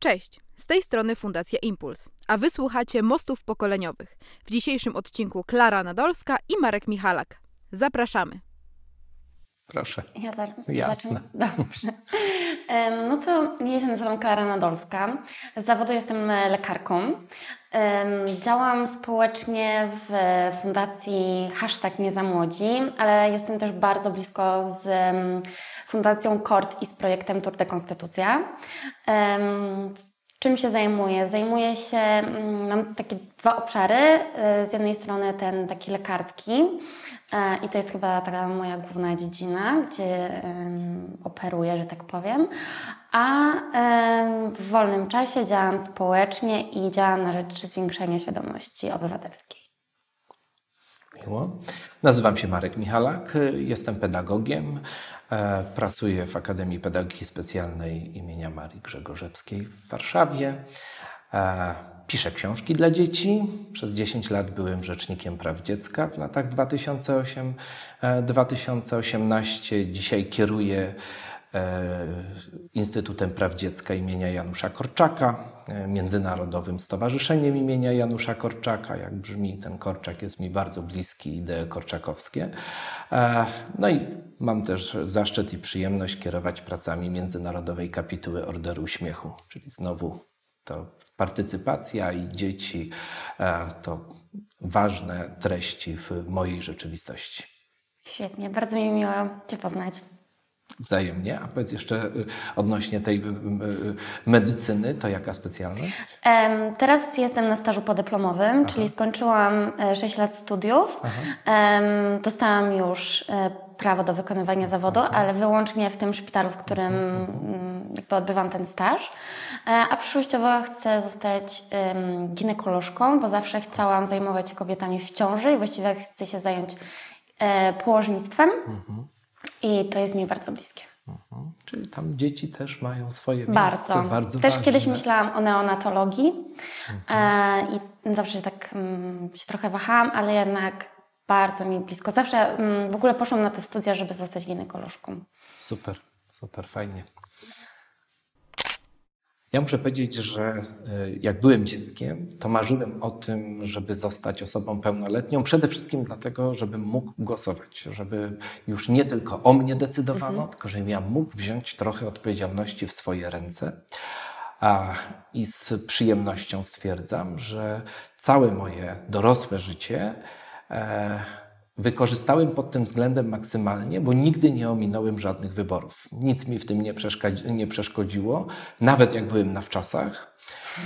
Cześć, z tej strony Fundacja Impuls, a wysłuchacie Mostów Pokoleniowych. W dzisiejszym odcinku Klara Nadolska i Marek Michalak. Zapraszamy. Proszę. Ja za, Jasne. Zacznę? Dobrze. No to ja się nazywam Klara Nadolska. Z zawodu jestem e, lekarką. Działam społecznie w fundacji Hashtag Nie za Młodzi, ale jestem też bardzo blisko z Fundacją KORT i z projektem Tour de Konstytucja. Czym się zajmuję? Zajmuję się, mm, mam takie dwa obszary. E, Z jednej strony ten taki lekarski e, i to jest chyba taka moja główna dziedzina, gdzie operuję, że tak powiem. A w wolnym czasie działam społecznie i działam na rzecz zwiększenia świadomości obywatelskiej. Miło. Nazywam się Marek Michalak, jestem pedagogiem. E, Pracuję w Akademii Pedagogiki Specjalnej imienia Marii Grzegorzewskiej w Warszawie. E, Piszę książki dla dzieci. Przez 10 lat byłem rzecznikiem praw dziecka w latach 2008-2018. Dzisiaj kieruję e, Instytutem Praw Dziecka imienia Janusza Korczaka, e, Międzynarodowym Stowarzyszeniem imienia Janusza Korczaka. Jak brzmi, ten Korczak jest mi bardzo bliski, idee korczakowskie. E, No i mam też zaszczyt i przyjemność kierować pracami Międzynarodowej Kapituły Orderu Uśmiechu, czyli znowu to partycypacja i dzieci e, to ważne treści w mojej rzeczywistości. Świetnie, bardzo mi miło Cię poznać. Wzajemnie. A powiedz jeszcze y, odnośnie tej y, y, medycyny, to jaka specjalność? Teraz jestem na stażu podyplomowym, czyli skończyłam e, 6 lat studiów. Em, Dostałam już e, prawo do wykonywania zawodu, ale wyłącznie w tym szpitalu, w którym mm, jakby odbywam ten staż. E, A przyszłościowo chcę zostać ginekolożką, bo zawsze chciałam zajmować się kobietami w ciąży i właściwie chcę się zająć e, położnictwem. I to jest mi bardzo bliskie. Mhm. Czyli tam dzieci też mają swoje miejsce. Bardzo. Bardzo Też ważne. kiedyś myślałam o neonatologii e, i zawsze tak mm, się trochę wahałam, ale jednak bardzo mi blisko. Zawsze mm, w ogóle poszłam na te studia, żeby zostać ginekolożką. Super, super, fajnie. Ja muszę powiedzieć, że y, jak byłem dzieckiem, to marzyłem o tym, żeby zostać osobą pełnoletnią. Przede wszystkim dlatego, żebym mógł głosować, żeby już nie tylko o mnie decydowano, tylko żebym ja mógł wziąć trochę odpowiedzialności w swoje ręce. A, I z przyjemnością stwierdzam, że całe moje dorosłe życie e, wykorzystałem pod tym względem maksymalnie, bo nigdy nie ominąłem żadnych wyborów. Nic mi w tym nie, nie przeszkodziło. Nawet jak byłem na wczasach,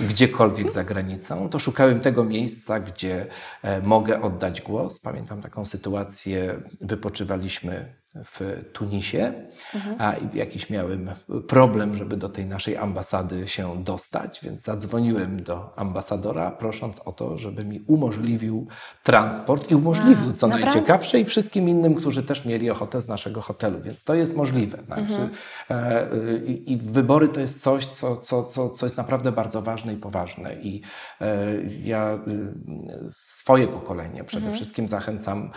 gdziekolwiek za granicą, to szukałem tego miejsca, gdzie e, mogę oddać głos. Pamiętam taką sytuację, wypoczywaliśmy w Tunisie, a i jakiś miałem problem, żeby do tej naszej ambasady się dostać, więc zadzwoniłem do ambasadora, prosząc o to, żeby mi umożliwił transport i umożliwił, co najciekawsze, i wszystkim innym, którzy też mieli ochotę z naszego hotelu, więc to jest możliwe. Znaczy, e, i, I wybory to jest coś, co, co, co, co jest naprawdę bardzo ważne i poważne. I e, ja y, swoje pokolenie przede wszystkim zachęcam,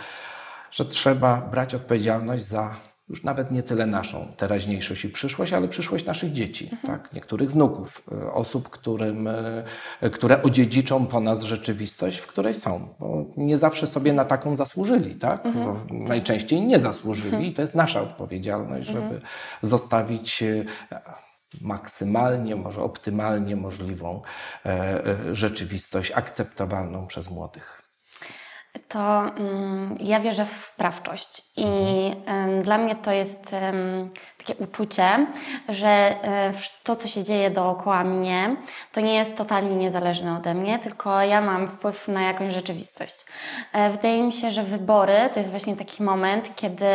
że trzeba brać odpowiedzialność za już nawet nie tyle naszą teraźniejszość i przyszłość, ale przyszłość naszych dzieci, tak? niektórych wnuków, e, osób, którym, e, które odziedziczą po nas rzeczywistość, w której są. Bo nie zawsze sobie na taką zasłużyli, tak? Bo najczęściej nie zasłużyli i to jest nasza odpowiedzialność, żeby zostawić e, maksymalnie, może optymalnie możliwą e, e, rzeczywistość akceptowalną przez młodych. To mm, ja wierzę w sprawczość i em, dla mnie to jest em, takie uczucie, że e, to, co się dzieje dookoła mnie, to nie jest totalnie niezależne ode mnie, tylko ja mam wpływ na jakąś rzeczywistość. Wydaje mi się, że wybory to jest właśnie taki moment, kiedy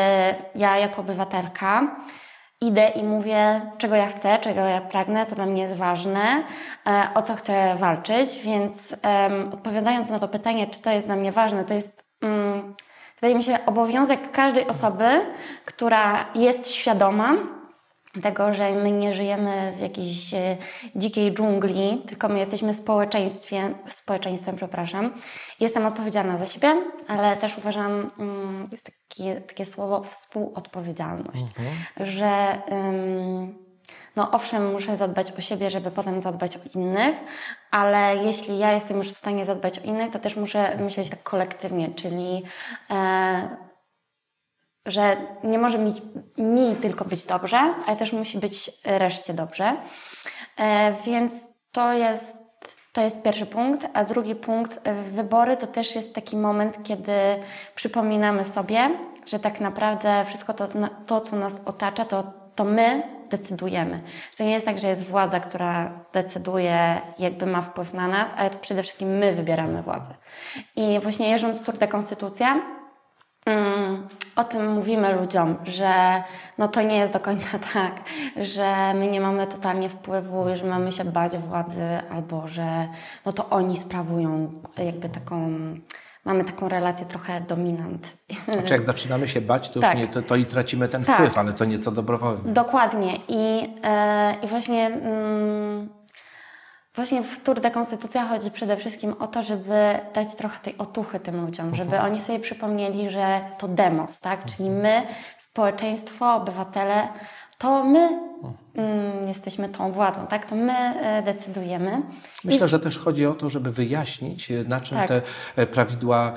ja jako obywatelka idę i mówię, czego ja chcę, czego ja pragnę, co dla mnie jest ważne, e, o co chcę walczyć, więc em, odpowiadając na to pytanie, czy to jest dla mnie ważne, to jest, mm, wydaje mi się, obowiązek każdej osoby, która jest świadoma tego, że my nie żyjemy w jakiejś e, dzikiej dżungli, tylko my jesteśmy społeczeństwem, społeczeństwem, przepraszam. Jestem odpowiedzialna za siebie, ale też uważam, mm, jest takie, takie słowo współodpowiedzialność, że ym, no owszem, muszę zadbać o siebie, żeby potem zadbać o innych, ale jeśli ja jestem już w stanie zadbać o innych, to też muszę myśleć tak kolektywnie, czyli e, że nie może mi, mi tylko być dobrze, ale też musi być reszcie dobrze. E, więc to jest to jest pierwszy punkt, a drugi punkt, e, wybory to też jest taki moment, kiedy przypominamy sobie, że tak naprawdę wszystko to, to co nas otacza, to, to my decydujemy. Że to nie jest tak, że jest władza, która decyduje, jakby ma wpływ na nas, ale to przede wszystkim my wybieramy władzę. I właśnie jeżdżąc Tour de Konstytucja, mm, o tym mówimy ludziom, że no to nie jest do końca tak, że my nie mamy totalnie wpływu, że mamy się bać władzy, albo że no to oni sprawują jakby taką mamy taką relację trochę dominant. Znaczy jak zaczynamy się bać, to tak. już nie, to, to, i tracimy ten tak. wpływ, ale to nieco dobrowolnie. Dokładnie. I, e, i właśnie... Mm, Właśnie w Tour de Konstytucja chodzi przede wszystkim o to, żeby dać trochę tej otuchy tym ludziom, żeby oni sobie przypomnieli, że to demos, tak? Czyli my, społeczeństwo, obywatele, to my jesteśmy tą władzą, tak? To my e, decydujemy. Myślę, I... że też chodzi o to, żeby wyjaśnić, e, na czym tak. te e, prawidła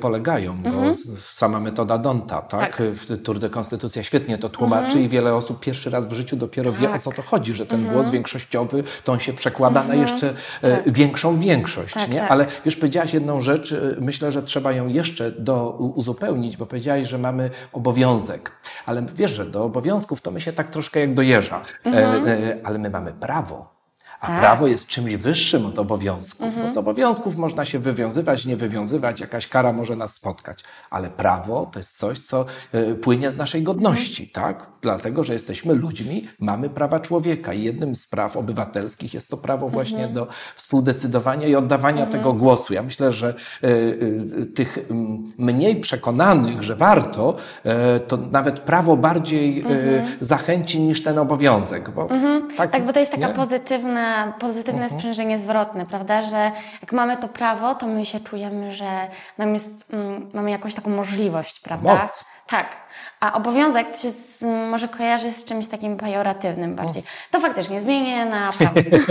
polegają, mhm. sama metoda Donta, tak? tak? W Tour de Konstytucja świetnie to tłumaczy mhm. i wiele osób pierwszy raz w życiu dopiero wie, o tak. co to chodzi, że ten mhm. głos większościowy, to on się przekłada na jeszcze tak. większą większość, tak, nie? Tak. Ale wiesz, powiedziałaś jedną rzecz, myślę, że trzeba ją jeszcze do, uzupełnić, bo powiedziałaś, że mamy obowiązek, ale wiesz, że do obowiązków to my się tak troszkę jak do jeża. Mhm. E, e, ale my mamy prawo. A tak. prawo jest czymś wyższym od obowiązków. Mhm. Bo z obowiązków można się wywiązywać, nie wywiązywać, jakaś kara może nas spotkać. Ale prawo to jest coś, co y, płynie z naszej godności, mhm. tak? Dlatego, że jesteśmy ludźmi, mamy prawa człowieka. I jednym z praw obywatelskich jest to prawo mhm. właśnie do współdecydowania i oddawania mhm. tego głosu. Ja myślę, że y, y, tych mniej przekonanych, że warto, to nawet prawo bardziej mhm. zachęci niż ten obowiązek. Bo tak, tak, bo to jest taka nie? pozytywna pozytywne mhm. sprzężenie zwrotne, prawda? Że jak mamy to prawo, to my się czujemy, że nam jest, mm, mamy jakąś taką możliwość, prawda? Moc. Tak. A obowiązek się z, może kojarzy z czymś takim pejoratywnym bardziej. To faktycznie zmienię na.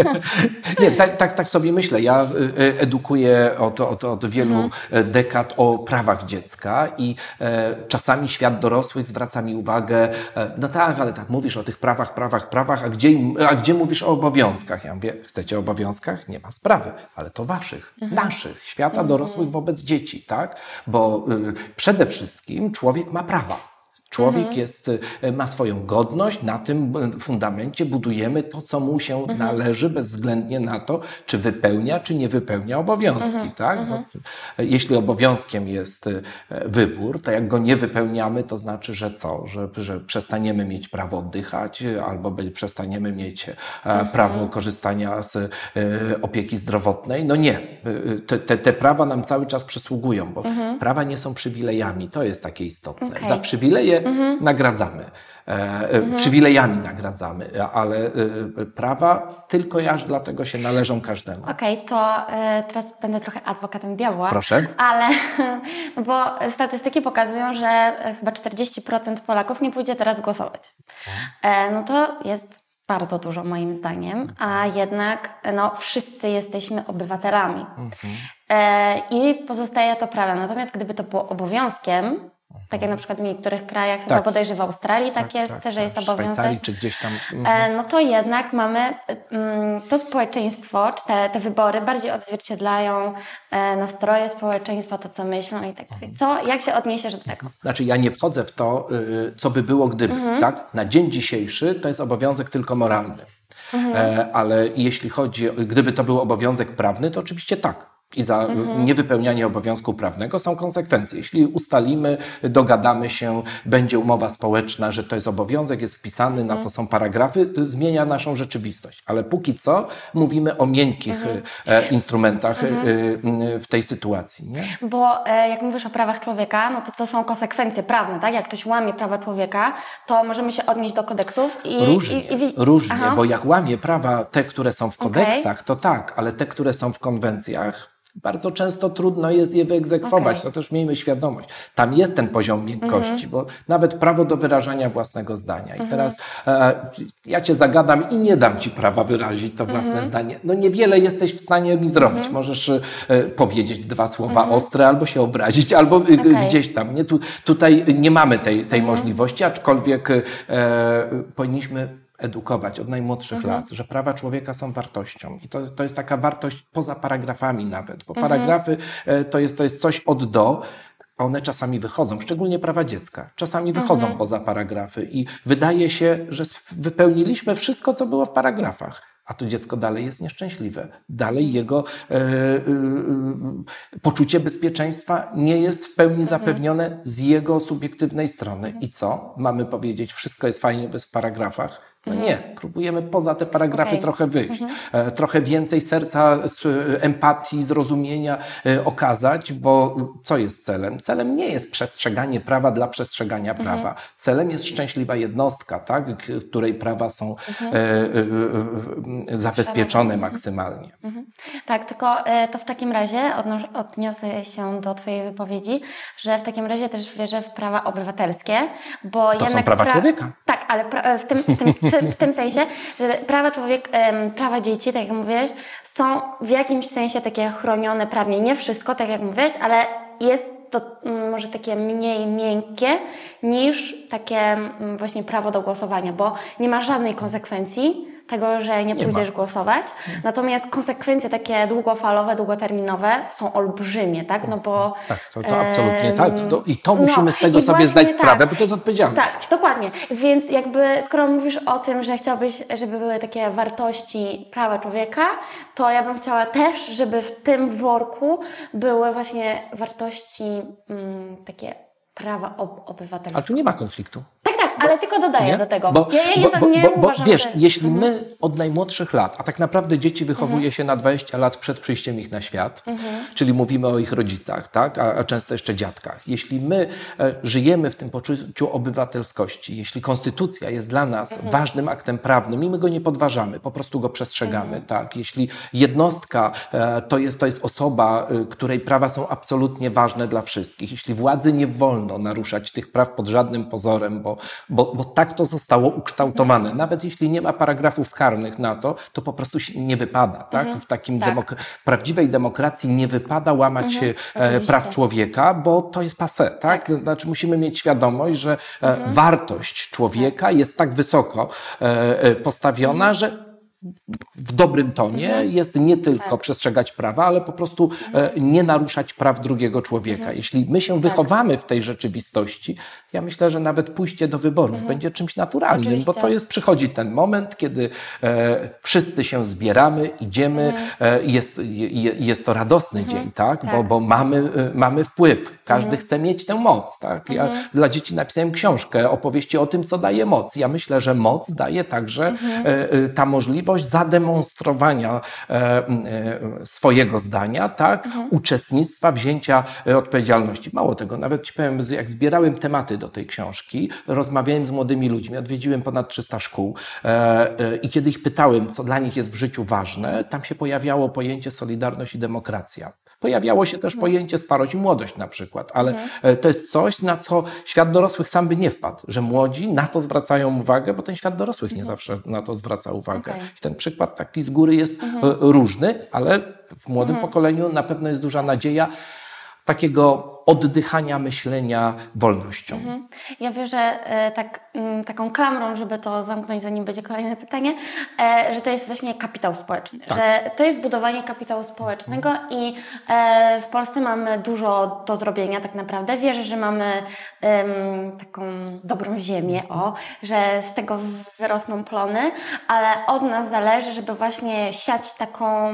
Nie, tak, tak, tak sobie myślę. Ja y, y, edukuję od, od, od wielu mhm. Dekad o prawach dziecka i e, czasami świat dorosłych zwraca mi uwagę, e, no tak, ale tak mówisz o tych prawach, prawach, prawach, a gdzie, a gdzie mówisz o obowiązkach? Ja mówię, chcecie o obowiązkach? Nie ma sprawy, ale to waszych, mhm. naszych, świata mhm. dorosłych wobec dzieci, tak? Bo y, przede wszystkim człowiek ma prawa. Człowiek mhm. jest, e, ma swoją godność, na tym fundamencie budujemy to, co mu się mhm. należy, bezwzględnie na to, czy wypełnia, czy nie wypełnia obowiązki. Mhm. Tak? Mhm. E, jeśli obowiązkiem jest e, wybór, to jak go nie wypełniamy, to znaczy, że co? Że, że przestaniemy mieć prawo oddychać, albo przestaniemy mieć mhm. prawo korzystania z opieki zdrowotnej. No nie. Te, te, te, prawa nam cały czas przysługują, bo mhm. prawa nie są przywilejami. To jest takie istotne. Okay. Za przywileje mhm. nagradzamy. E, e, mhm. Przywilejami nagradzamy, ale e, prawa tylko i aż dlatego się należą każdemu. Okej, okay, to teraz będę trochę adwokatem diabła. Proszę. Ale, no bo statystyki pokazują, że chyba 40% Polaków nie pójdzie teraz głosować. No to jest bardzo dużo moim zdaniem, a jednak no, wszyscy jesteśmy obywatelami. Mhm. I pozostaje to prawem. Natomiast gdyby to było obowiązkiem, tak jak na przykład w niektórych krajach, tak. chyba bodajże w Australii tak, tak jest, tak, że jest tak. obowiązek. Szwajcarii czy gdzieś tam. E, mhm. No to jednak mamy, mm, to społeczeństwo, czy te, te wybory bardziej odzwierciedlają e, nastroje społeczeństwa, to co myślą i tak dalej. Mhm. Co, jak się odniesiesz do tego? Znaczy ja nie wchodzę w to, y, co by było gdyby, mhm. tak? Na dzień dzisiejszy to jest obowiązek tylko moralny. Mhm. E, ale jeśli chodzi, gdyby to był obowiązek prawny, to oczywiście tak i za mhm. niewypełnianie obowiązku prawnego są konsekwencje. Jeśli ustalimy, dogadamy się, będzie umowa społeczna, że to jest obowiązek, jest wpisany, na to są paragrafy, to zmienia naszą rzeczywistość. Ale póki co mówimy o miękkich mhm. E, instrumentach e, mhm. e, w tej sytuacji. Nie? Bo jak mówisz o prawach człowieka, no to to są konsekwencje prawne, tak? Jak ktoś łamie prawa człowieka, to możemy się odnieść do kodeksów i... Różnie, i, i... różnie bo jak łamie prawa te, które są w kodeksach, okay. to tak, ale te, które są w konwencjach, bardzo często trudno jest je wyegzekwować. Okay. To też miejmy świadomość. Tam jest ten poziom miękkości, mhm. bo nawet prawo do wyrażania własnego zdania. I mhm. teraz e, ja cię zagadam i nie dam ci prawa wyrazić to własne mhm. zdanie. No niewiele jesteś w stanie mi zrobić. Mhm. Możesz e, powiedzieć dwa słowa mhm. ostre, albo się obrazić, albo e, okay. gdzieś tam. Nie, tu, tutaj nie mamy tej, tej mhm. możliwości, aczkolwiek e, powinniśmy edukować od najmłodszych mhm. lat, że prawa człowieka są wartością. I to, to jest taka wartość poza paragrafami nawet, bo mhm. paragrafy e, to jest, to jest coś od do, one czasami wychodzą, szczególnie prawa dziecka, czasami wychodzą mhm. poza paragrafy i wydaje się, że wypełniliśmy wszystko, co było w paragrafach a to dziecko dalej jest nieszczęśliwe. Dalej mhm. jego e, e, e, poczucie bezpieczeństwa nie jest w pełni mhm. zapewnione z jego subiektywnej strony. Mhm. I co? Mamy powiedzieć, wszystko jest fajnie bez w paragrafach. No mhm. nie, próbujemy poza te paragrafy okay. trochę wyjść, mhm. E, trochę więcej serca, empatii, zrozumienia e, okazać, bo co jest celem? Celem nie jest przestrzeganie prawa dla przestrzegania mhm. prawa. Celem jest szczęśliwa jednostka, tak, której prawa są mhm. e, zabezpieczone mhm. maksymalnie. Mhm. Tak, tylko to w takim razie odniosę się do Twojej wypowiedzi, że w takim razie też wierzę w prawa obywatelskie, bo to są prawa pra... człowieka. Tak, ale pra... w tym, w tym w tym sensie, że prawa człowiek, prawa dzieci, tak jak mówiłeś, są w jakimś sensie takie chronione prawnie. Nie wszystko, tak jak mówiłeś, ale jest to mm, może takie mniej miękkie niż takie mm, właśnie prawo do głosowania, bo nie ma żadnej konsekwencji tego, że nie, nie pójdziesz ma. głosować. Natomiast konsekwencje takie długofalowe, długoterminowe są olbrzymie, tak? No bo... Tak, to, to absolutnie tak. To, I to musimy no, z tego sobie zdać tak. sprawę, bo to jest odpowiedzialność. Tak, dokładnie. Więc jakby skoro mówisz o tym, że chciałbyś, żeby były takie wartości prawa człowieka, to ja bym chciała też, żeby w tym worku były właśnie wartości mm, takie prawa ob obywatelskie. Ale tu nie ma konfliktu. Tak, tak, ale tylko dodaję nie? do tego. Bo, ja, ja bo, nie bo, bo, uważam, wiesz, że... jeśli mhm. my od najmłodszych lat, a tak naprawdę dzieci wychowuje mhm. się na 20 lat przed przyjściem ich na świat, mhm. czyli mówimy o ich rodzicach, tak? a, a często jeszcze dziadkach. Jeśli my e, żyjemy w tym poczuciu obywatelskości, jeśli konstytucja jest dla nas mhm. ważnym aktem prawnym i my go nie podważamy, po prostu go przestrzegamy, mhm. tak? jeśli jednostka e, to, jest, to jest osoba, e, której prawa są absolutnie ważne dla wszystkich, jeśli władzy nie wolno naruszać tych praw pod żadnym pozorem, bo bo, bo tak to zostało ukształtowane. Nawet jeśli nie ma paragrafów karnych na to, to po prostu się nie wypada. Tak? Mhm. W takim tak. Demok prawdziwej demokracji nie wypada łamać mhm. E, praw człowieka, bo to jest pase. Tak? tak? Znaczy musimy mieć świadomość, że e, mhm. wartość człowieka tak. jest tak wysoko e, postawiona, że w dobrym tonie mhm. jest nie tylko tak. przestrzegać prawa, ale po prostu mhm. E, nie naruszać praw drugiego człowieka. Mhm. Jeśli my się tak. wychowamy w tej rzeczywistości, ja myślę, że nawet pójście do wyborów będzie czymś naturalnym, Oczywiście. bo to jest, przychodzi ten moment, kiedy e, wszyscy się zbieramy, idziemy, e, jest, je, jest to radosny dzień, tak? tak? Bo, bo mamy, e, mamy wpływ. Każdy chce mieć tę moc, tak? Ja dla dzieci napisałem książkę, opowieści o tym, co daje moc. Ja myślę, że moc daje także e, e, ta możliwość możliwość zademonstrowania e, e, swojego zdania, tak, mhm. uczestnictwa, wzięcia e, odpowiedzialności. Mało tego, nawet ci powiem, jak zbierałem tematy do tej książki, rozmawiałem z młodymi ludźmi, odwiedziłem ponad 300 szkół i kiedy ich pytałem, co dla nich jest w życiu ważne, tam się pojawiało pojęcie solidarność i demokracja. Pojawiało się też mhm. pojęcie starość i młodość na przykład, ale mhm. to jest coś, na co świat dorosłych sam by nie wpadł, że młodzi na to zwracają uwagę, bo ten świat dorosłych nie zawsze na to zwraca uwagę. Okay ten przykład taki z góry jest mhm. różny, ale w młodym mhm. pokoleniu na pewno jest duża nadzieja takiego oddychania, myślenia wolnością. Mhm. Ja wierzę e, tak, m, taką klamrą, żeby to zamknąć, zanim będzie kolejne pytanie, e, że to jest właśnie kapitał społeczny, tak. że to jest budowanie kapitału społecznego mhm. i e, w Polsce mamy dużo do zrobienia tak naprawdę. Wierzę, że mamy taką dobrą ziemię, o, że z tego wyrosną plony, ale od nas zależy, żeby właśnie siać taką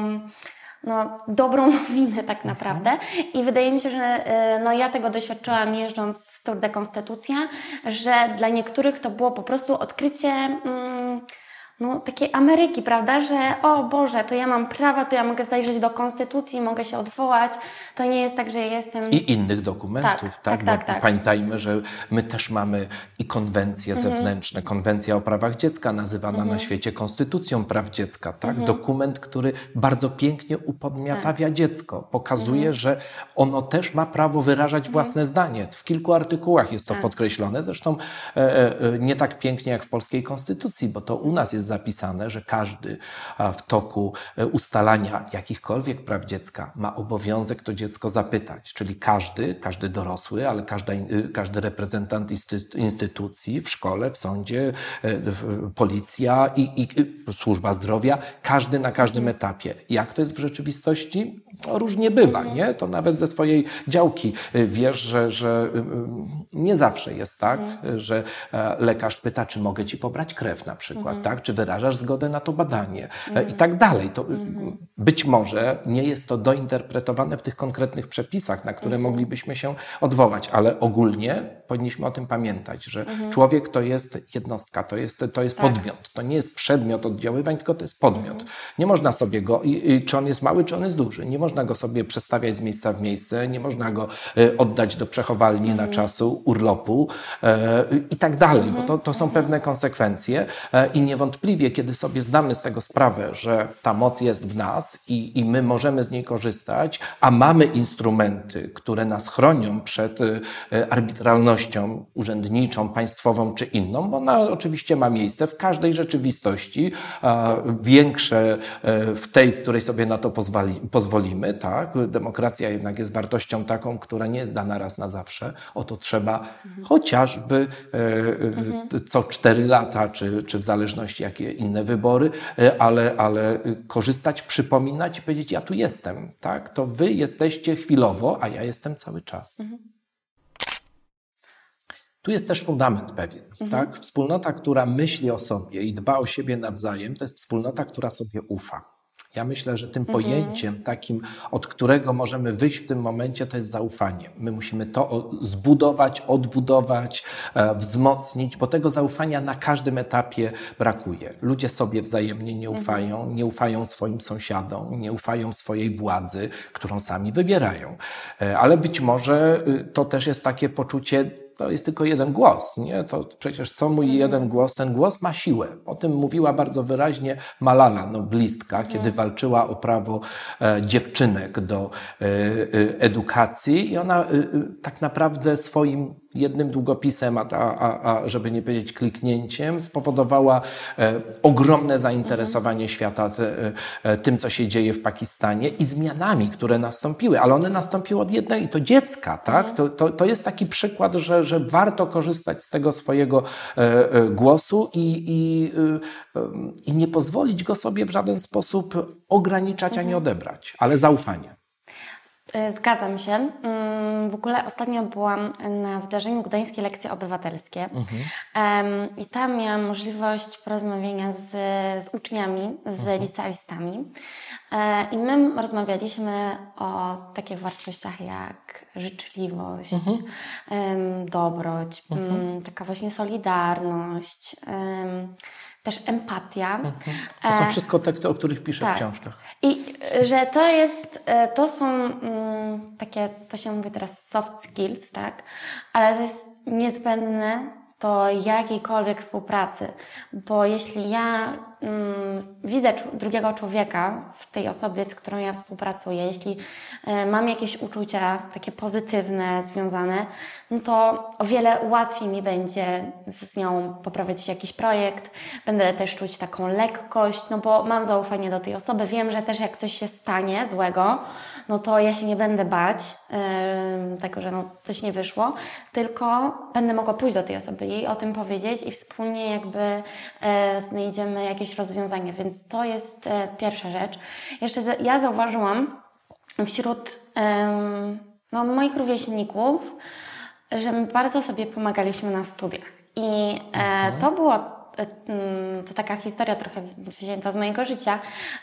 no, dobrą nowinę tak mhm. naprawdę. I wydaje mi się, że e, no, ja tego doświadczyłam jeżdżąc z Tour de Konstytucja, że dla niektórych to było po prostu odkrycie. Mm, no, takiej Ameryki, prawda, że o Boże, to ja mam prawa, to ja mogę zajrzeć do konstytucji, mogę się odwołać, to nie jest tak, że jestem... I innych dokumentów, tak? tak, tak, tak, tak. Pamiętajmy, że my też mamy i konwencje Mhm. zewnętrzne, konwencja o prawach dziecka nazywana na świecie konstytucją praw dziecka, tak? Mhm. Dokument, który bardzo pięknie upodmiatawia Tak. dziecko, pokazuje, Mhm. że ono też ma prawo wyrażać własne zdanie. W kilku artykułach jest to Tak. podkreślone, zresztą e, e, nie tak pięknie jak w polskiej konstytucji, bo to u nas jest zapisane, że każdy w toku e, ustalania jakichkolwiek praw dziecka ma obowiązek to dziecko zapytać, czyli każdy, każdy dorosły, ale każda, in- każdy reprezentant insty- instytucji w szkole, w sądzie, e, policja i, i służba zdrowia, każdy na każdym etapie. Jak to jest w rzeczywistości? No, różnie bywa, nie? To nawet ze swojej działki y, wiesz, że, że y, y, nie zawsze jest tak, y, że e, lekarz pyta, czy mogę ci pobrać krew na przykład, tak? Czy wyrażasz zgodę na to badanie e, i tak dalej. To y, być może nie jest to dointerpretowane w tych konkretnych przepisach, na które moglibyśmy się odwołać, ale ogólnie powinniśmy o tym pamiętać, że człowiek to jest jednostka, to jest, to jest podmiot, to nie jest przedmiot oddziaływań, tylko to jest podmiot. Nie można sobie go, czy on jest mały, czy on jest duży, nie można go sobie przestawiać z miejsca w miejsce, nie można go e, oddać do przechowalni na czasu urlopu e, i tak dalej, bo to, to są pewne konsekwencje e, i niewątpliwie, kiedy sobie zdamy z tego sprawę, że ta moc jest w nas i, i my możemy z niej korzystać, a mamy instrumenty, które nas chronią przed e, arbitralnością urzędniczą, państwową czy inną, bo ona oczywiście ma miejsce w każdej rzeczywistości, większe e, w tej, w której sobie na to pozwali, pozwolimy. Tak? Demokracja jednak jest wartością taką, która nie jest dana raz na zawsze. O to trzeba chociażby e, e, co cztery lata, czy, czy w zależności jakie inne wybory, ale, ale korzystać, przypominać i powiedzieć, ja tu jestem. Tak? To wy jesteście chwilowo, a ja jestem cały czas. Tu jest też fundament pewien. Tak? Wspólnota, która myśli o sobie i dba o siebie nawzajem, to jest wspólnota, która sobie ufa. Ja myślę, że tym pojęciem takim, od którego możemy wyjść w tym momencie, to jest zaufanie. My musimy to zbudować, odbudować, e, wzmocnić, bo tego zaufania na każdym etapie brakuje. Ludzie sobie wzajemnie nie ufają, nie ufają swoim sąsiadom, nie ufają swojej władzy, którą sami wybierają. E, Ale być może y, to też jest takie poczucie to jest tylko jeden głos, nie? To przecież co mój jeden głos? Ten głos ma siłę. O tym mówiła bardzo wyraźnie Malala, noblistka, kiedy walczyła o prawo e, dziewczynek do e, e, edukacji i ona tak naprawdę swoim jednym długopisem, a, a, a żeby nie powiedzieć kliknięciem, spowodowała e, ogromne zainteresowanie świata te, e, tym, co się dzieje w Pakistanie i zmianami, które nastąpiły, ale one nastąpiły od jednego i to dziecka, tak? To, to, to jest taki przykład, że, że warto korzystać z tego swojego e, e, głosu i, i, em, i nie pozwolić go sobie w żaden sposób ograniczać ani odebrać, ale zaufanie. Y, Zgadzam się. Mm, W ogóle ostatnio byłam na wydarzeniu Gdańskie Lekcje Obywatelskie Em, i tam miałam możliwość porozmawiania z, z uczniami, z licealistami E, i my rozmawialiśmy o takich wartościach jak życzliwość, em, dobroć, mm, taka właśnie solidarność, też empatia. To są E, wszystko te, o których piszę w tak. książkach. I że to jest, y, to są mm, takie, to się mówi teraz soft skills, tak? Ale to jest niezbędne do jakiejkolwiek współpracy, bo jeśli ja mm, widzę drugiego człowieka w tej osobie, z którą ja współpracuję, jeśli y, mam jakieś uczucia takie pozytywne związane, no to o wiele łatwiej mi będzie z nią poprawiać jakiś projekt, będę też czuć taką lekkość, no bo mam zaufanie do tej osoby, wiem, że też jak coś się stanie złego, no to ja się nie będę bać em, tego, że no, coś nie wyszło, tylko będę mogła pójść do tej osoby, jej o tym powiedzieć i wspólnie jakby e, znajdziemy jakieś rozwiązanie, więc to jest e, pierwsza rzecz. Jeszcze za, ja zauważyłam wśród no, moich rówieśników, że my bardzo sobie pomagaliśmy na studiach. I e, to było to taka historia trochę wzięta z mojego życia,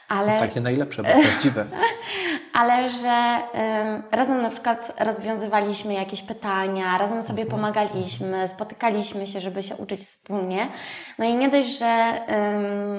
ale... Takie najlepsze, bo prawdziwe. ale że razem na przykład rozwiązywaliśmy jakieś pytania, razem sobie mhm. pomagaliśmy, spotykaliśmy się, żeby się uczyć wspólnie. No i nie dość, że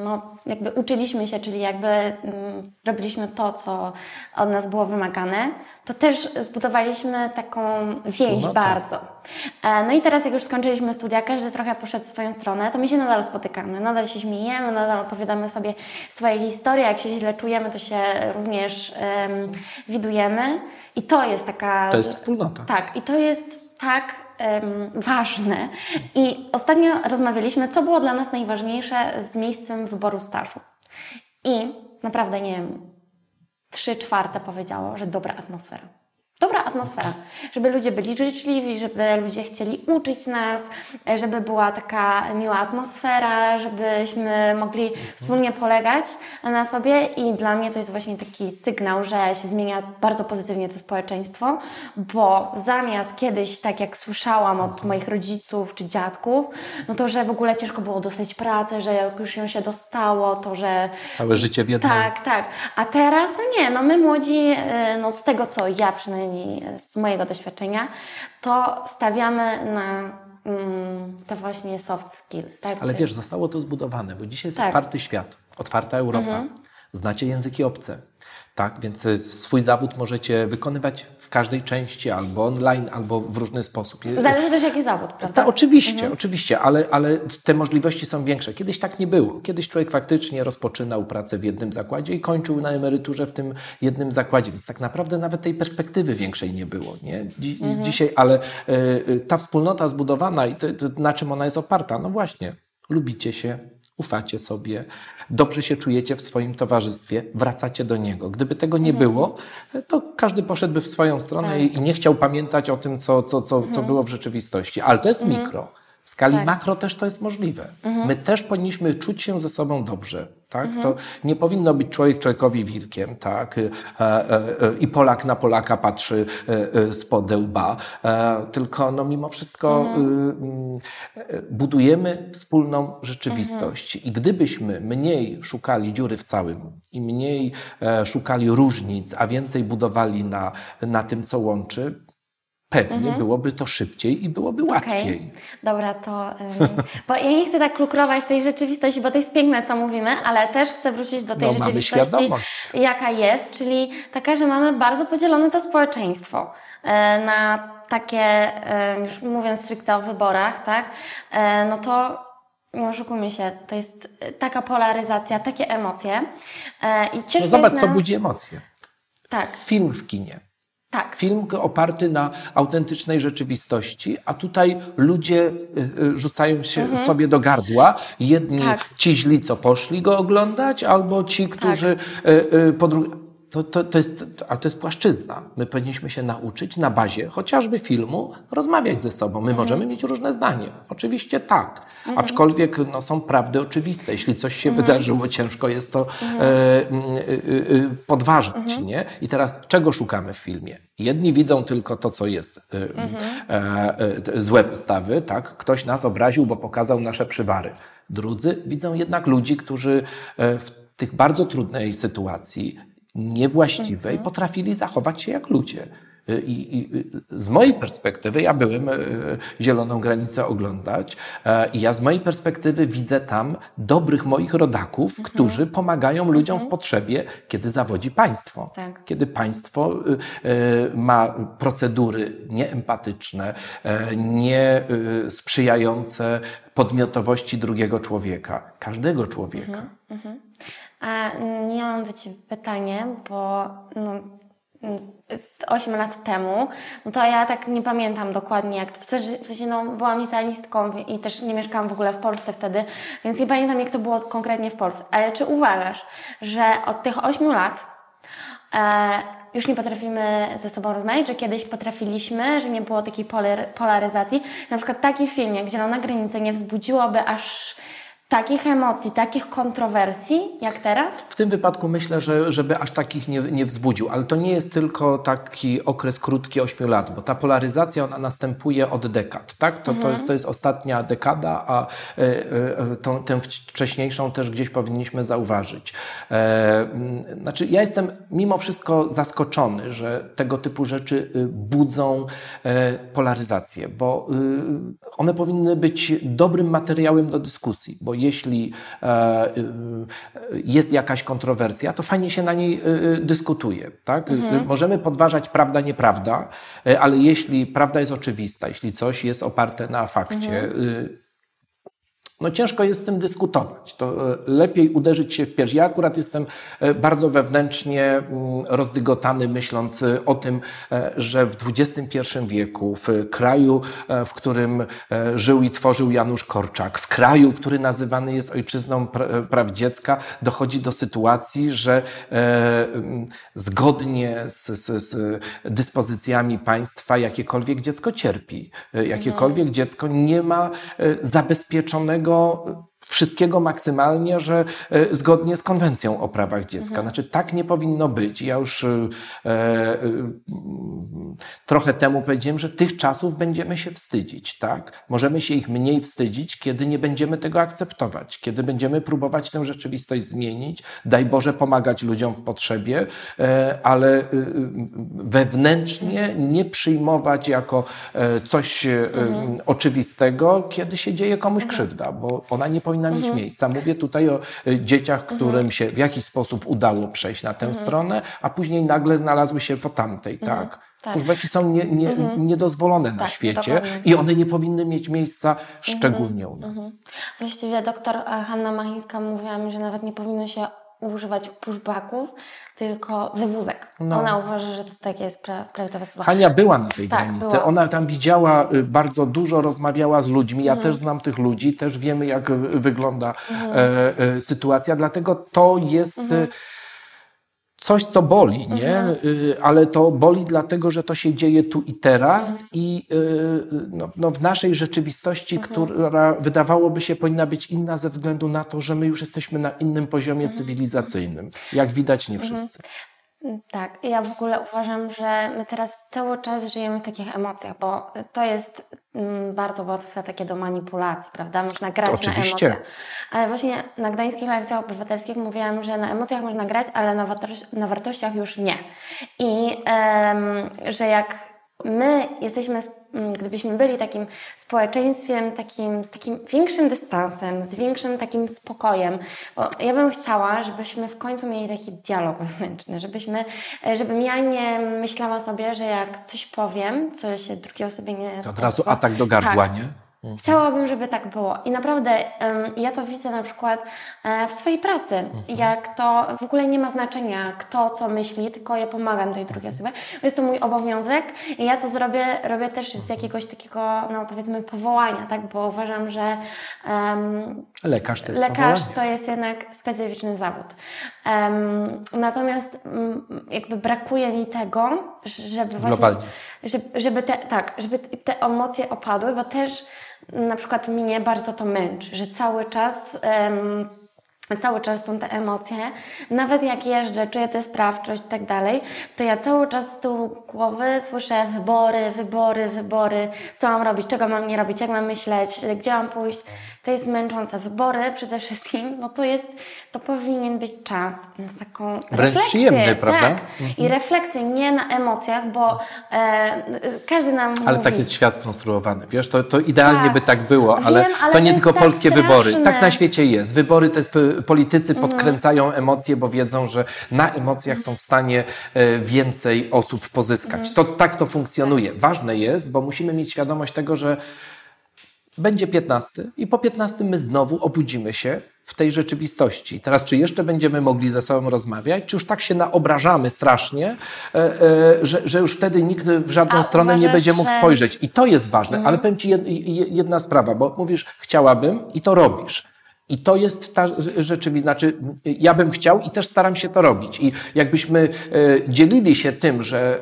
no, jakby uczyliśmy się, czyli jakby um, robiliśmy to, co od nas było wymagane, to też zbudowaliśmy taką więź bardzo. E, no i teraz, jak już skończyliśmy studia, każdy trochę poszedł w swoją stronę, to my się nadal spotykamy, nadal się śmiejemy, nadal opowiadamy sobie swoje historie. Jak się źle czujemy, to się również um, widujemy. I to jest taka. To jest wspólnota. Tak, i to jest tak um, ważne. I ostatnio rozmawialiśmy, co było dla nas najważniejsze z miejscem wyboru stażu. I naprawdę nie wiem, trzy czwarte powiedziało, że dobra atmosfera. Dobra atmosfera, żeby ludzie byli życzliwi, żeby ludzie chcieli uczyć nas, żeby była taka miła atmosfera, żebyśmy mogli wspólnie polegać na sobie i dla mnie to jest właśnie taki sygnał, że się zmienia bardzo pozytywnie to społeczeństwo, bo zamiast kiedyś, tak jak słyszałam od moich rodziców czy dziadków, no to, że w ogóle ciężko było dostać pracę, że jak już ją się dostało, to że... Całe życie jednym. Tak, tak. A teraz, no nie, no my młodzi, y, no z tego co ja przynajmniej przynajmniej z mojego doświadczenia, to stawiamy na mm, to właśnie soft skills. Tak? Ale wiesz, zostało to zbudowane, bo dzisiaj jest tak. otwarty świat, otwarta Europa. Mhm. Znacie języki obce. Tak, więc y, swój zawód możecie wykonywać w każdej części, albo online, albo w różny sposób. Zależy też jaki zawód, prawda? Ta, oczywiście, mhm. oczywiście, ale, ale te możliwości są większe. Kiedyś tak nie było. Kiedyś człowiek faktycznie rozpoczynał pracę w jednym zakładzie i kończył na emeryturze w tym jednym zakładzie, więc tak naprawdę nawet tej perspektywy większej nie było. Nie? Dzi mhm. Dzisiaj, ale y, y, ta wspólnota zbudowana i na czym ona jest oparta? No właśnie, lubicie się, ufacie sobie, dobrze się czujecie w swoim towarzystwie, wracacie do niego. Gdyby tego nie mhm. było, to każdy poszedłby w swoją stronę tak. i nie chciał pamiętać o tym, co, co, co, co mhm. było w rzeczywistości. Ale to jest mhm. mikro. W skali tak. makro też to jest możliwe. Mhm. My też powinniśmy czuć się ze sobą dobrze. Tak? Mhm. To nie powinno być człowiek człowiekowi wilkiem. Tak? E, e, e, I Polak na Polaka patrzy z podełba. Tylko no, mimo wszystko mhm. budujemy wspólną rzeczywistość. Mhm. I gdybyśmy mniej szukali dziury w całym i mniej szukali różnic, a więcej budowali na, na tym, co łączy, pewnie mhm. byłoby to szybciej i byłoby łatwiej. Okay. Dobra, to. bo ja nie chcę tak klukrować tej rzeczywistości, bo to jest piękne, co mówimy, ale też chcę wrócić do tej no, rzeczywistości, jaka jest, czyli taka, że mamy bardzo podzielone to społeczeństwo e, na takie, e, już mówiąc stricte o wyborach, tak, e, no to nie oszukujmy się, to jest taka polaryzacja, takie emocje. I no zobacz, co budzi emocje. Tak. Film w kinie. Tak. Film oparty na autentycznej rzeczywistości, a tutaj ludzie y, y, rzucają się mhm. sobie do gardła. Jedni tak. ci źli, co poszli go oglądać, albo ci, którzy tak. Po drugiej to, to, to, jest, ale to jest płaszczyzna. My powinniśmy się nauczyć na bazie chociażby filmu rozmawiać ze sobą. My możemy mieć różne zdanie. Oczywiście tak. Aczkolwiek no, są prawdy oczywiste. Jeśli coś się wydarzyło, ciężko jest to e, e, e, podważać. Nie? I teraz czego szukamy w filmie? Jedni widzą tylko to, co jest e, mhm. E, złe postawy. Tak? Ktoś nas obraził, bo pokazał nasze przywary. Drudzy widzą jednak ludzi, którzy w tych bardzo trudnej sytuacji niewłaściwej mhm. potrafili zachować się jak ludzie. I, I, z mojej perspektywy, ja byłem e, Zieloną Granicę oglądać e, i ja z mojej perspektywy widzę tam dobrych moich rodaków, mhm. którzy pomagają ludziom mhm. w potrzebie, kiedy zawodzi państwo. Tak. Kiedy państwo e, ma procedury nieempatyczne, nie sprzyjające podmiotowości drugiego człowieka, każdego człowieka. Mhm. A nie mam do Ciebie pytanie, bo no, z 8 lat temu, no to ja tak nie pamiętam dokładnie jak to, w sensie no, byłam licealistką i też nie mieszkałam w ogóle w Polsce wtedy, więc nie pamiętam jak to było konkretnie w Polsce. Ale czy uważasz, że od tych 8 lat e, już nie potrafimy ze sobą rozmawiać, że kiedyś potrafiliśmy, że nie było takiej polaryzacji. Na przykład taki film jak Zielona Granica nie wzbudziłoby aż takich emocji, takich kontrowersji jak teraz? W tym wypadku myślę, że żeby aż takich nie, nie wzbudził, ale to nie jest tylko taki okres krótki 8 lat, bo ta polaryzacja ona następuje od dekad, tak? To, to, jest, to jest ostatnia dekada, a e, e, tą, tę wcześniejszą też gdzieś powinniśmy zauważyć. E, znaczy, ja jestem mimo wszystko zaskoczony, że tego typu rzeczy y, budzą e, polaryzację, bo y, one powinny być dobrym materiałem do dyskusji, bo jeśli e, y, jest jakaś kontrowersja, to fajnie się na niej dyskutuje. Tak? Mhm. Możemy podważać prawda, nieprawda, ale jeśli prawda jest oczywista, jeśli coś jest oparte na fakcie, mhm no ciężko jest z tym dyskutować. To e, lepiej uderzyć się w pierś. Ja akurat jestem e, bardzo wewnętrznie mm, rozdygotany, myśląc e, o tym, że w XXI wieku, w kraju, w którym żył i tworzył Janusz Korczak, w kraju, który nazywany jest ojczyzną praw dziecka, dochodzi do sytuacji, że mm, zgodnie z, z, z dyspozycjami państwa jakiekolwiek dziecko cierpi. Jakiekolwiek mhm. dziecko nie ma zabezpieczonego tego wszystkiego maksymalnie, że e, zgodnie z konwencją o prawach dziecka. Mhm. Znaczy, tak nie powinno być. Ja już e, e, trochę temu powiedziałem, że tych czasów będziemy się wstydzić, tak? Możemy się ich mniej wstydzić, kiedy nie będziemy tego akceptować, kiedy będziemy próbować tę rzeczywistość zmienić, daj Boże pomagać ludziom w potrzebie, e, ale e, wewnętrznie nie przyjmować jako e, coś mhm. oczywistego, kiedy się dzieje komuś mhm. krzywda, bo ona nie powinna powinna mieć mhm. miejsca. Mówię tutaj o y, dzieciach, mhm. którym się w jakiś sposób udało przejść na tę mhm. stronę, a później nagle znalazły się po tamtej, tak? Tak. Pushbacki są nie, nie, mhm. niedozwolone na tak, świecie i one nie powinny mieć miejsca szczególnie u nas. Mhm. Właściwie doktor Hanna Machińska mówiła mi, że nawet nie powinno się używać pushbacków, tylko wywózek. No. Ona uważa, że to takie jest pra prawidłowe słowo. Hania była na tej tak, granicy. Była. Ona tam widziała y, bardzo dużo, rozmawiała z ludźmi. Ja mhm. też znam tych ludzi, też wiemy, jak wygląda mhm. e, e, sytuacja. Dlatego to jest. Mhm coś, co boli, nie? Mhm. Y, ale to boli dlatego, że to się dzieje tu i teraz mhm. i y, no, no, w naszej rzeczywistości, mhm. która wydawałoby się powinna być inna ze względu na to, że my już jesteśmy na innym poziomie mhm. cywilizacyjnym. Jak widać, nie mhm. wszyscy. Tak, ja w ogóle uważam, że my teraz cały czas żyjemy w takich emocjach, bo to jest mm, bardzo łatwe takie do manipulacji, prawda? Można grać Oczywiście. na emocjach. Ale właśnie na Gdańskich Lekcjach Obywatelskich mówiłam, że na emocjach można grać, ale na, na wartościach już nie. I um, że jak my jesteśmy, mm, gdybyśmy byli takim społeczeństwem, takim, z takim większym dystansem, z większym takim spokojem, bo ja bym chciała, żebyśmy w końcu mieli taki dialog wewnętrzny, żebyśmy, e, żebym ja nie myślała sobie, że jak coś powiem, co się drugiej osobie nie To od razu atak do gardła, tak, nie? Mhm. Chciałabym, żeby tak było. I naprawdę ja to widzę na przykład e, w swojej pracy, mhm. jak to w ogóle nie ma znaczenia, kto co myśli, tylko ja pomagam tej drugiej osobie. Jest to mój obowiązek i ja to zrobię, robię też z jakiegoś takiego, no powiedzmy, powołania, tak? Bo uważam, że um, lekarz to jest lekarz to jest jednak specyficzny zawód. Natomiast um, jakby brakuje mi tego, żeby właśnie. Żeby, żeby te, tak, żeby te emocje opadły, bo też na przykład mnie bardzo to męczy, że cały czas. Cały czas są te emocje. Nawet jak jeżdżę, czuję tę sprawczość i tak dalej, to ja cały czas z tyłu głowy słyszę wybory, wybory, wybory, co mam robić, czego mam nie robić, jak mam myśleć, gdzie mam pójść to jest męczące. Wybory przede wszystkim, no to jest, to powinien być czas na taką Wręcz refleksję. przyjemny, prawda? Tak. Mhm. I refleksję, nie na emocjach, bo e, każdy nam Ale mówi... tak jest świat skonstruowany, wiesz, to, to idealnie tak. by tak było, ale, Wiem, ale to nie to tylko tak polskie straszne. wybory. Tak na świecie jest. Wybory to jest, politycy mhm. podkręcają mm. emocje, bo wiedzą, że na emocjach są w stanie e, więcej osób pozyskać. Mm. To tak to funkcjonuje. Ważne jest, bo musimy mieć świadomość tego, że będzie 15 i po 15 my znowu obudzimy się w tej rzeczywistości. Teraz, czy jeszcze będziemy mogli ze sobą rozmawiać, czy już tak się naobrażamy strasznie, e, e, że, że już wtedy nikt w żadną A stronę uważasz, nie będzie mógł spojrzeć. I to jest ważne. Mm. Ale powiem Ci jedna sprawa, bo mówisz, chciałabym i to robisz. I to jest ta rzeczywistość, znaczy ja bym chciał i też staram się to robić. I jakbyśmy e, dzielili się tym, że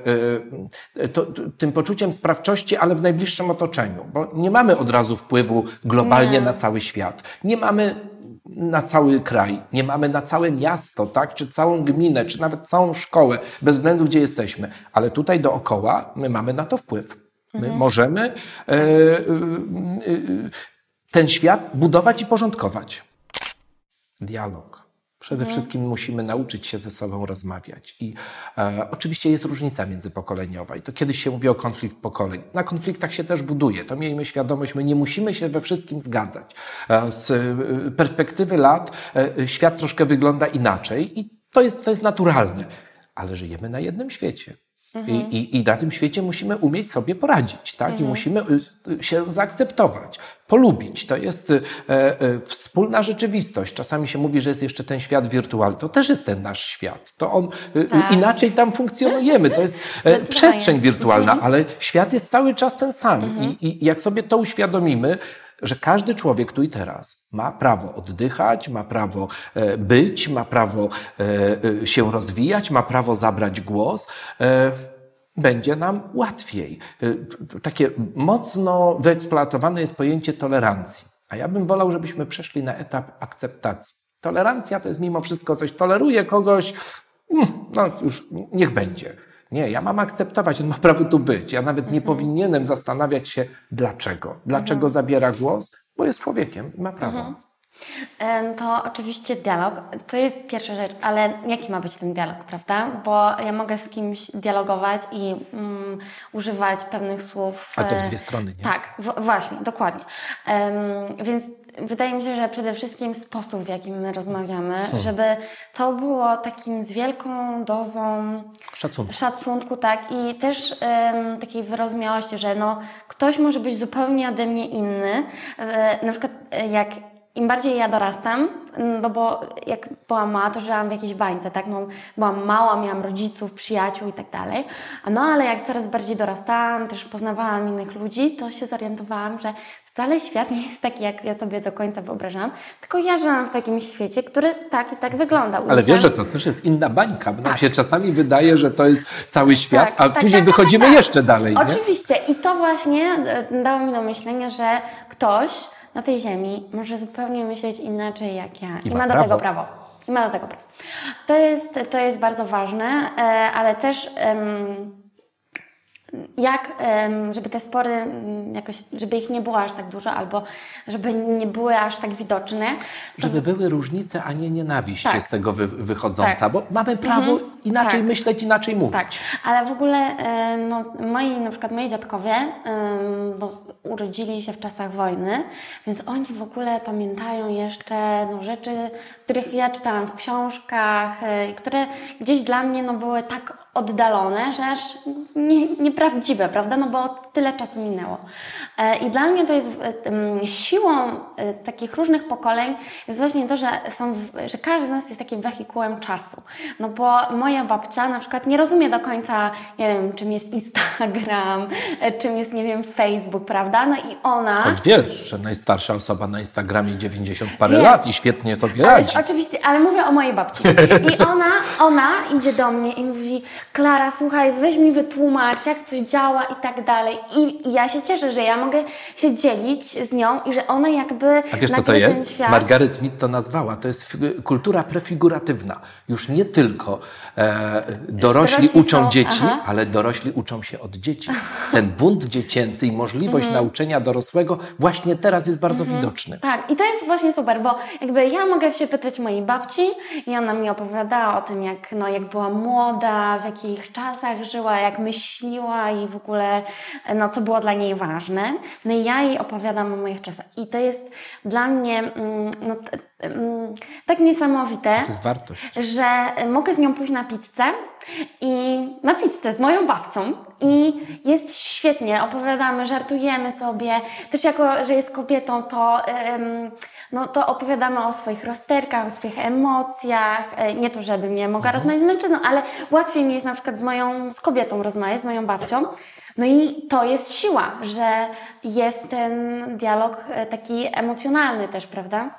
e, to, tym poczuciem sprawczości, ale w najbliższym otoczeniu, bo nie mamy od razu wpływu globalnie nie. na cały świat. Nie mamy na cały kraj, nie mamy na całe miasto, tak? czy całą gminę, czy nawet całą szkołę, bez względu gdzie jesteśmy. Ale tutaj dookoła my mamy na to wpływ. My mhm. możemy e, ten świat budować i porządkować. Dialog. Przede wszystkim musimy nauczyć się ze sobą rozmawiać. I e, oczywiście jest różnica międzypokoleniowa. I to kiedyś się mówi o konflikt pokoleń. Na konfliktach się też buduje. To miejmy świadomość, my nie musimy się we wszystkim zgadzać. E, z e, perspektywy lat e, świat troszkę wygląda inaczej i to jest, to jest naturalne. Ale żyjemy na jednym świecie. Mhm. I, i, I, na tym świecie musimy umieć sobie poradzić, tak? Mhm. I musimy y, się zaakceptować, polubić. To jest e, e, wspólna rzeczywistość. Czasami się mówi, że jest jeszcze ten świat wirtualny. To też jest ten nasz świat. To on y, tak. inaczej tam funkcjonujemy. To jest e, przestrzeń wirtualna, mhm. ale świat jest cały czas ten sam. Mhm. I, I jak sobie to uświadomimy, że każdy człowiek tu i teraz ma prawo oddychać, ma prawo e, być, ma prawo e, e, się rozwijać, ma prawo zabrać głos będzie nam łatwiej. Takie mocno wyeksploatowane jest pojęcie tolerancji. A ja bym wolał, żebyśmy przeszli na etap akceptacji. Tolerancja to jest mimo wszystko coś, toleruję kogoś, mm, no już niech będzie. Nie, ja mam akceptować, on ma prawo tu być. Ja nawet nie mhm. powinienem zastanawiać się, dlaczego. Dlaczego mhm. zabiera głos? Bo jest człowiekiem i ma prawo. Mhm. To oczywiście dialog, to jest pierwsza rzecz, ale jaki ma być ten dialog, prawda? Bo ja mogę z kimś dialogować i mm, używać pewnych słów. A to w dwie strony, nie? Tak, właśnie, dokładnie. Um, więc wydaje mi się, że przede wszystkim sposób, w jakim my rozmawiamy, hmm. żeby to było takim z wielką dozą szacunku, szacunku tak, i też um, takiej wyrozumiałości, że no, ktoś może być zupełnie ode mnie inny. E, na przykład e, jak im bardziej ja dorastam, no bo jak byłam mała, to żyłam w jakiejś bańce, tak? No, byłam mała, miałam rodziców, przyjaciół i tak dalej. No ale jak coraz bardziej dorastałam, też poznawałam innych ludzi, to się zorientowałam, że wcale świat nie jest taki, jak ja sobie do końca wyobrażam, tylko ja żyłam w takim świecie, który tak i tak wygląda. Ale wiesz, że to też jest inna bańka, bo tak. nam się czasami wydaje, że to jest cały świat, tak, a tak, później tak, tak, wychodzimy tak. jeszcze dalej. Oczywiście. Nie? I to właśnie e, dało mi do myślenia, że ktoś na tej ziemi może zupełnie myśleć inaczej jak ja. I, I ma, ma do tego prawo. I ma do tego prawo. To jest, to jest bardzo ważne, e, ale też jak, żeby te spory jakoś, żeby ich nie było aż tak dużo, albo żeby nie były aż tak widoczne. Żeby były różnice, a nie nienawiść tak. z tego wy, wychodząca, tak. bo mamy prawo mhm. Inaczej tak. myśleć, inaczej mówić. Tak, ale w ogóle no, moi, na przykład moi dziadkowie no, urodzili się w czasach wojny, więc oni w ogóle pamiętają jeszcze no, rzeczy, których ja czytałam w książkach, e, które gdzieś dla mnie no, były tak oddalone, że aż nie, nieprawdziwe, prawda? No bo tyle czasu minęło. E, I dla mnie to jest siłą e, takich różnych pokoleń jest właśnie to, że, są, że każdy z nas jest takim wehikułem czasu. No bo moja babcia na przykład nie rozumie do końca, nie wiem, czym jest Instagram, e, czym jest, nie wiem, Facebook, prawda? No i ona... To wiesz, że najstarsza osoba na Instagramie 90 parę Wiem. lat i świetnie sobie radzi. oczywiście, ale mówię o mojej babci. I ona, ona idzie do mnie i mówi Klara, słuchaj, weź mi wytłumacz, jak coś działa i tak dalej. I, i ja się cieszę, że ja mogę się dzielić z nią i że ona jakby A wiesz, co to jest? Świat... Margaret Mead to nazwała. To jest kultura prefiguratywna. Już nie tylko e, dorośli, dorośli uczą są, dzieci, aha. ale dorośli uczą się od dzieci. Ten bunt dziecięcy i możliwość mm. nauczenia dorosłego właśnie teraz jest bardzo mm -hmm. widoczny. Tak, i to jest właśnie super, bo jakby ja mogę się pytać mojej babci i ona mi opowiadała o tym, jak, no, jak była młoda, w jakich czasach żyła, jak myśliła i w ogóle, no, co było dla niej ważne. No i ja jej opowiadam o moich czasach. I to jest dla mnie mm, no, tak niesamowite. To jest wartość. Że mogę z nią pójść na pizzę i na pizzę z moją babcią i jest świetnie, opowiadamy, żartujemy sobie. Też jako, że jest kobietą, to, no, to opowiadamy o swoich rozterkach, o swoich emocjach. E, nie to, żebym nie mogła mhm. rozmawiać z mężczyzną, ale łatwiej mi jest na przykład z moją, z kobietą rozmawiać, z moją babcią. No i to jest siła, że jest ten dialog e, taki emocjonalny też, prawda?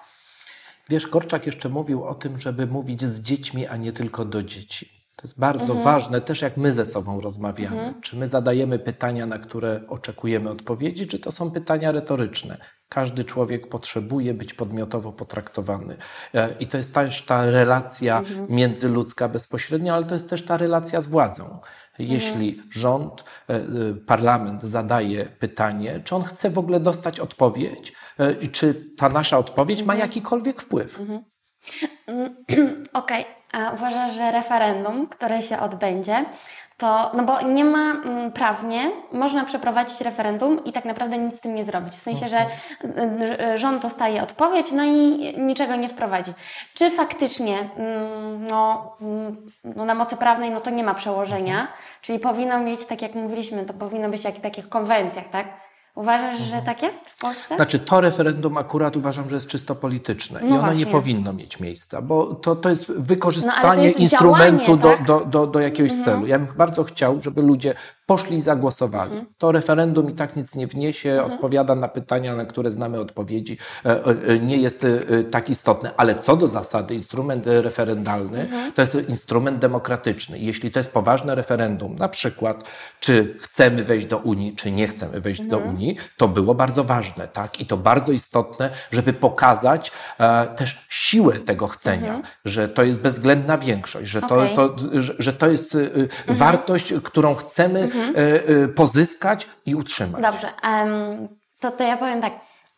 Wiesz, Korczak jeszcze mówił o tym, żeby mówić z dziećmi, a nie tylko do dzieci. To jest bardzo mhm. ważne, też jak my ze sobą rozmawiamy. Mhm. Czy my zadajemy pytania, na które oczekujemy odpowiedzi, czy to są pytania retoryczne? Każdy człowiek potrzebuje być podmiotowo potraktowany. E, I to jest też ta relacja mhm. międzyludzka bezpośrednia, ale to jest też ta relacja z władzą. Jeśli mhm. rząd, e, e, parlament zadaje pytanie, czy on chce w ogóle dostać odpowiedź, i czy ta nasza odpowiedź ma mhm. jakikolwiek wpływ. Mhm. Okej, okay. a uważasz, że referendum, które się odbędzie, to, no bo nie ma mm, prawnie, można przeprowadzić referendum i tak naprawdę nic z tym nie zrobić. W sensie, że mhm. rząd dostaje odpowiedź, no i niczego nie wprowadzi. Czy faktycznie, mm, no, mm, no na mocy prawnej, no to nie ma przełożenia, mhm. czyli powinno mieć, tak jak mówiliśmy, to powinno być jak w takich konwencjach, tak? Uważasz, że tak jest w Polsce? Znaczy, to referendum akurat uważam, że jest czysto polityczne no i ono właśnie. nie powinno mieć miejsca, bo to, to jest wykorzystanie no, to jest instrumentu tak? do, do, do, do jakiegoś mhm. celu. Ja bym bardzo chciał, żeby ludzie poszli i zagłosowali. Mhm. To referendum i tak nic nie wniesie, mhm. odpowiada na pytania, na które znamy odpowiedzi, e, e, nie jest e, tak istotne. Ale co do zasady, instrument referendalny mhm. to jest instrument demokratyczny. Jeśli to jest poważne referendum, na przykład, czy chcemy wejść do Unii, czy nie chcemy wejść do mhm. Unii, to było bardzo ważne, tak? I to bardzo istotne, żeby pokazać e, też siłę tego chcenia, mhm. że to jest bezwzględna większość, że to, okay. to, że, że to jest y, wartość, którą chcemy mhm. E, e, pozyskać i utrzymać. Dobrze, to, to ja powiem tak.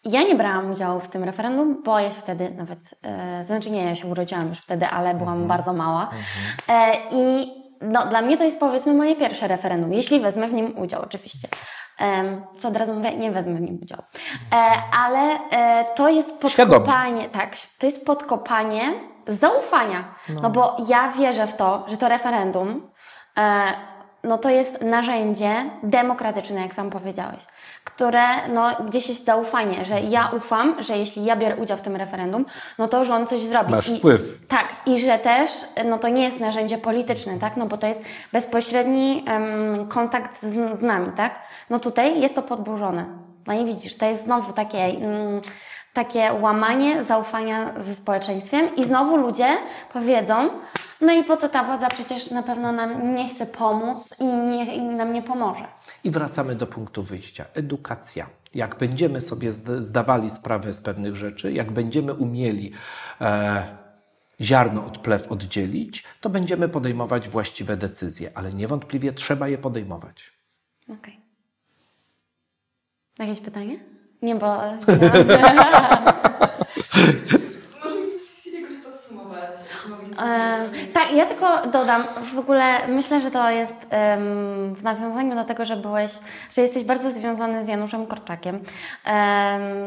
Ja nie brałam udziału w tym referendum, bo ja się wtedy nawet, e, znaczy nie, ja się urodziłam już wtedy, ale byłam mhm. bardzo mała. Mhm. E, I no, dla mnie to jest powiedzmy moje pierwsze referendum, jeśli wezmę w nim udział oczywiście. co od razu mówię, nie wezmę w nim udziału. E, ale e, to jest podkopanie, tak, to jest podkopanie zaufania. No. no bo ja wierzę w to, że to referendum e, no to jest narzędzie demokratyczne, jak sam powiedziałeś, które, no, gdzieś jest zaufanie, że ja ufam, że jeśli ja biorę udział w tym referendum, no to rząd coś zrobi. Masz I, wpływ. Tak, i że też, no to nie jest narzędzie polityczne, tak, no bo to jest bezpośredni um, kontakt z, z, nami, tak. No tutaj jest to podburzone. No i widzisz, to jest znowu takie... Um, takie łamanie zaufania ze społeczeństwem i znowu ludzie powiedzą, no i po co ta władza przecież na pewno nam nie chce pomóc i, nie, i nam nie pomoże. I wracamy do punktu wyjścia. Edukacja. Jak będziemy sobie zdawali sprawę z pewnych rzeczy, jak będziemy umieli e, ziarno od plew oddzielić, to będziemy podejmować właściwe decyzje, ale niewątpliwie trzeba je podejmować. Okej. Okay. Jakieś pytanie? Nie, bo... tak, ja tylko dodam, w ogóle myślę, że to jest um, w nawiązaniu do tego, że byłeś, że jesteś bardzo związany z Januszem Korczakiem, um,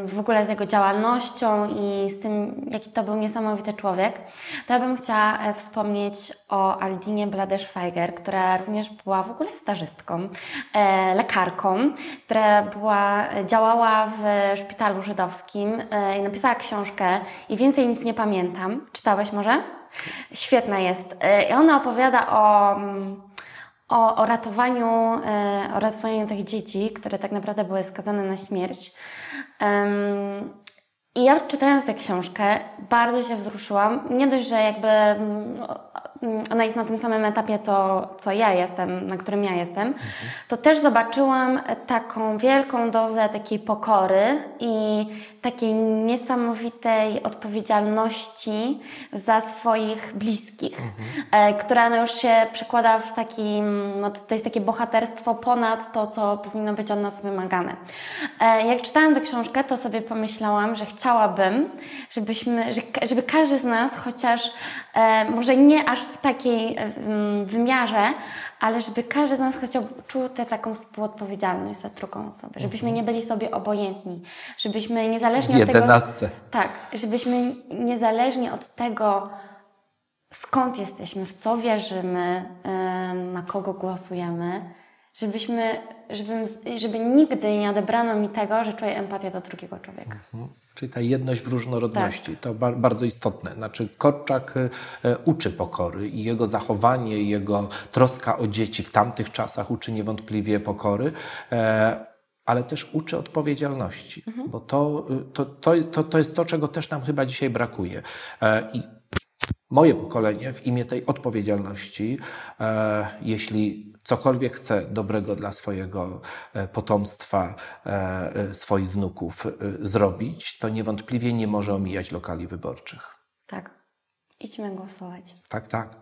w ogóle z jego działalnością i z tym, jaki to był niesamowity człowiek, to ja bym chciała e, wspomnieć o Aldinie Bladeszweiger, która również była w ogóle stażystką, e, lekarką, która była, działała w szpitalu żydowskim e, i napisała książkę i więcej nic nie pamiętam. Czytałeś może? Świetna jest. E, I ona opowiada o, mm, o, o, ratowaniu, e, o ratowaniu tych dzieci, które tak naprawdę były skazane na śmierć. I ja czytając tę książkę bardzo się wzruszyłam. Nie dość, że jakby mm, ona jest na tym samym etapie, co, co ja jestem, na którym ja jestem, mhm. to też zobaczyłam taką wielką dozę takiej pokory i takiej niesamowitej odpowiedzialności za swoich bliskich, mhm. która no już się przekłada w takim, no to jest takie bohaterstwo ponad to, co powinno być od nas wymagane. E, jak czytałam tę książkę, to sobie pomyślałam, że chciałabym, żebyśmy, żeby każdy z nas chociaż, e, może nie aż w takiej wymiarze, ale żeby każdy z nas chociaż czuł tę taką współodpowiedzialność za drugą osobę, żebyśmy mhm. nie byli sobie obojętni, żebyśmy niezależnie od tego... Tak, żebyśmy niezależnie od tego, skąd jesteśmy, w co wierzymy, na kogo głosujemy, żebyśmy, żeby, żeby nigdy nie odebrano mi tego, że czuję empatię do drugiego człowieka. Mhm. Czyli ta jedność w różnorodności, tak. to ba bardzo istotne. Znaczy Korczak e, uczy pokory i jego zachowanie, jego troska o dzieci w tamtych czasach uczy niewątpliwie pokory, e, ale też uczy odpowiedzialności, mhm. bo to, to, to, to, to jest to, czego też nam chyba dzisiaj brakuje. E, I moje pokolenie w imię tej odpowiedzialności, e, jeśli cokolwiek chce dobrego dla swojego e, potomstwa, e, swoich wnuków zrobić, to niewątpliwie nie może omijać lokali wyborczych. Tak. Idźmy głosować. Tak, tak.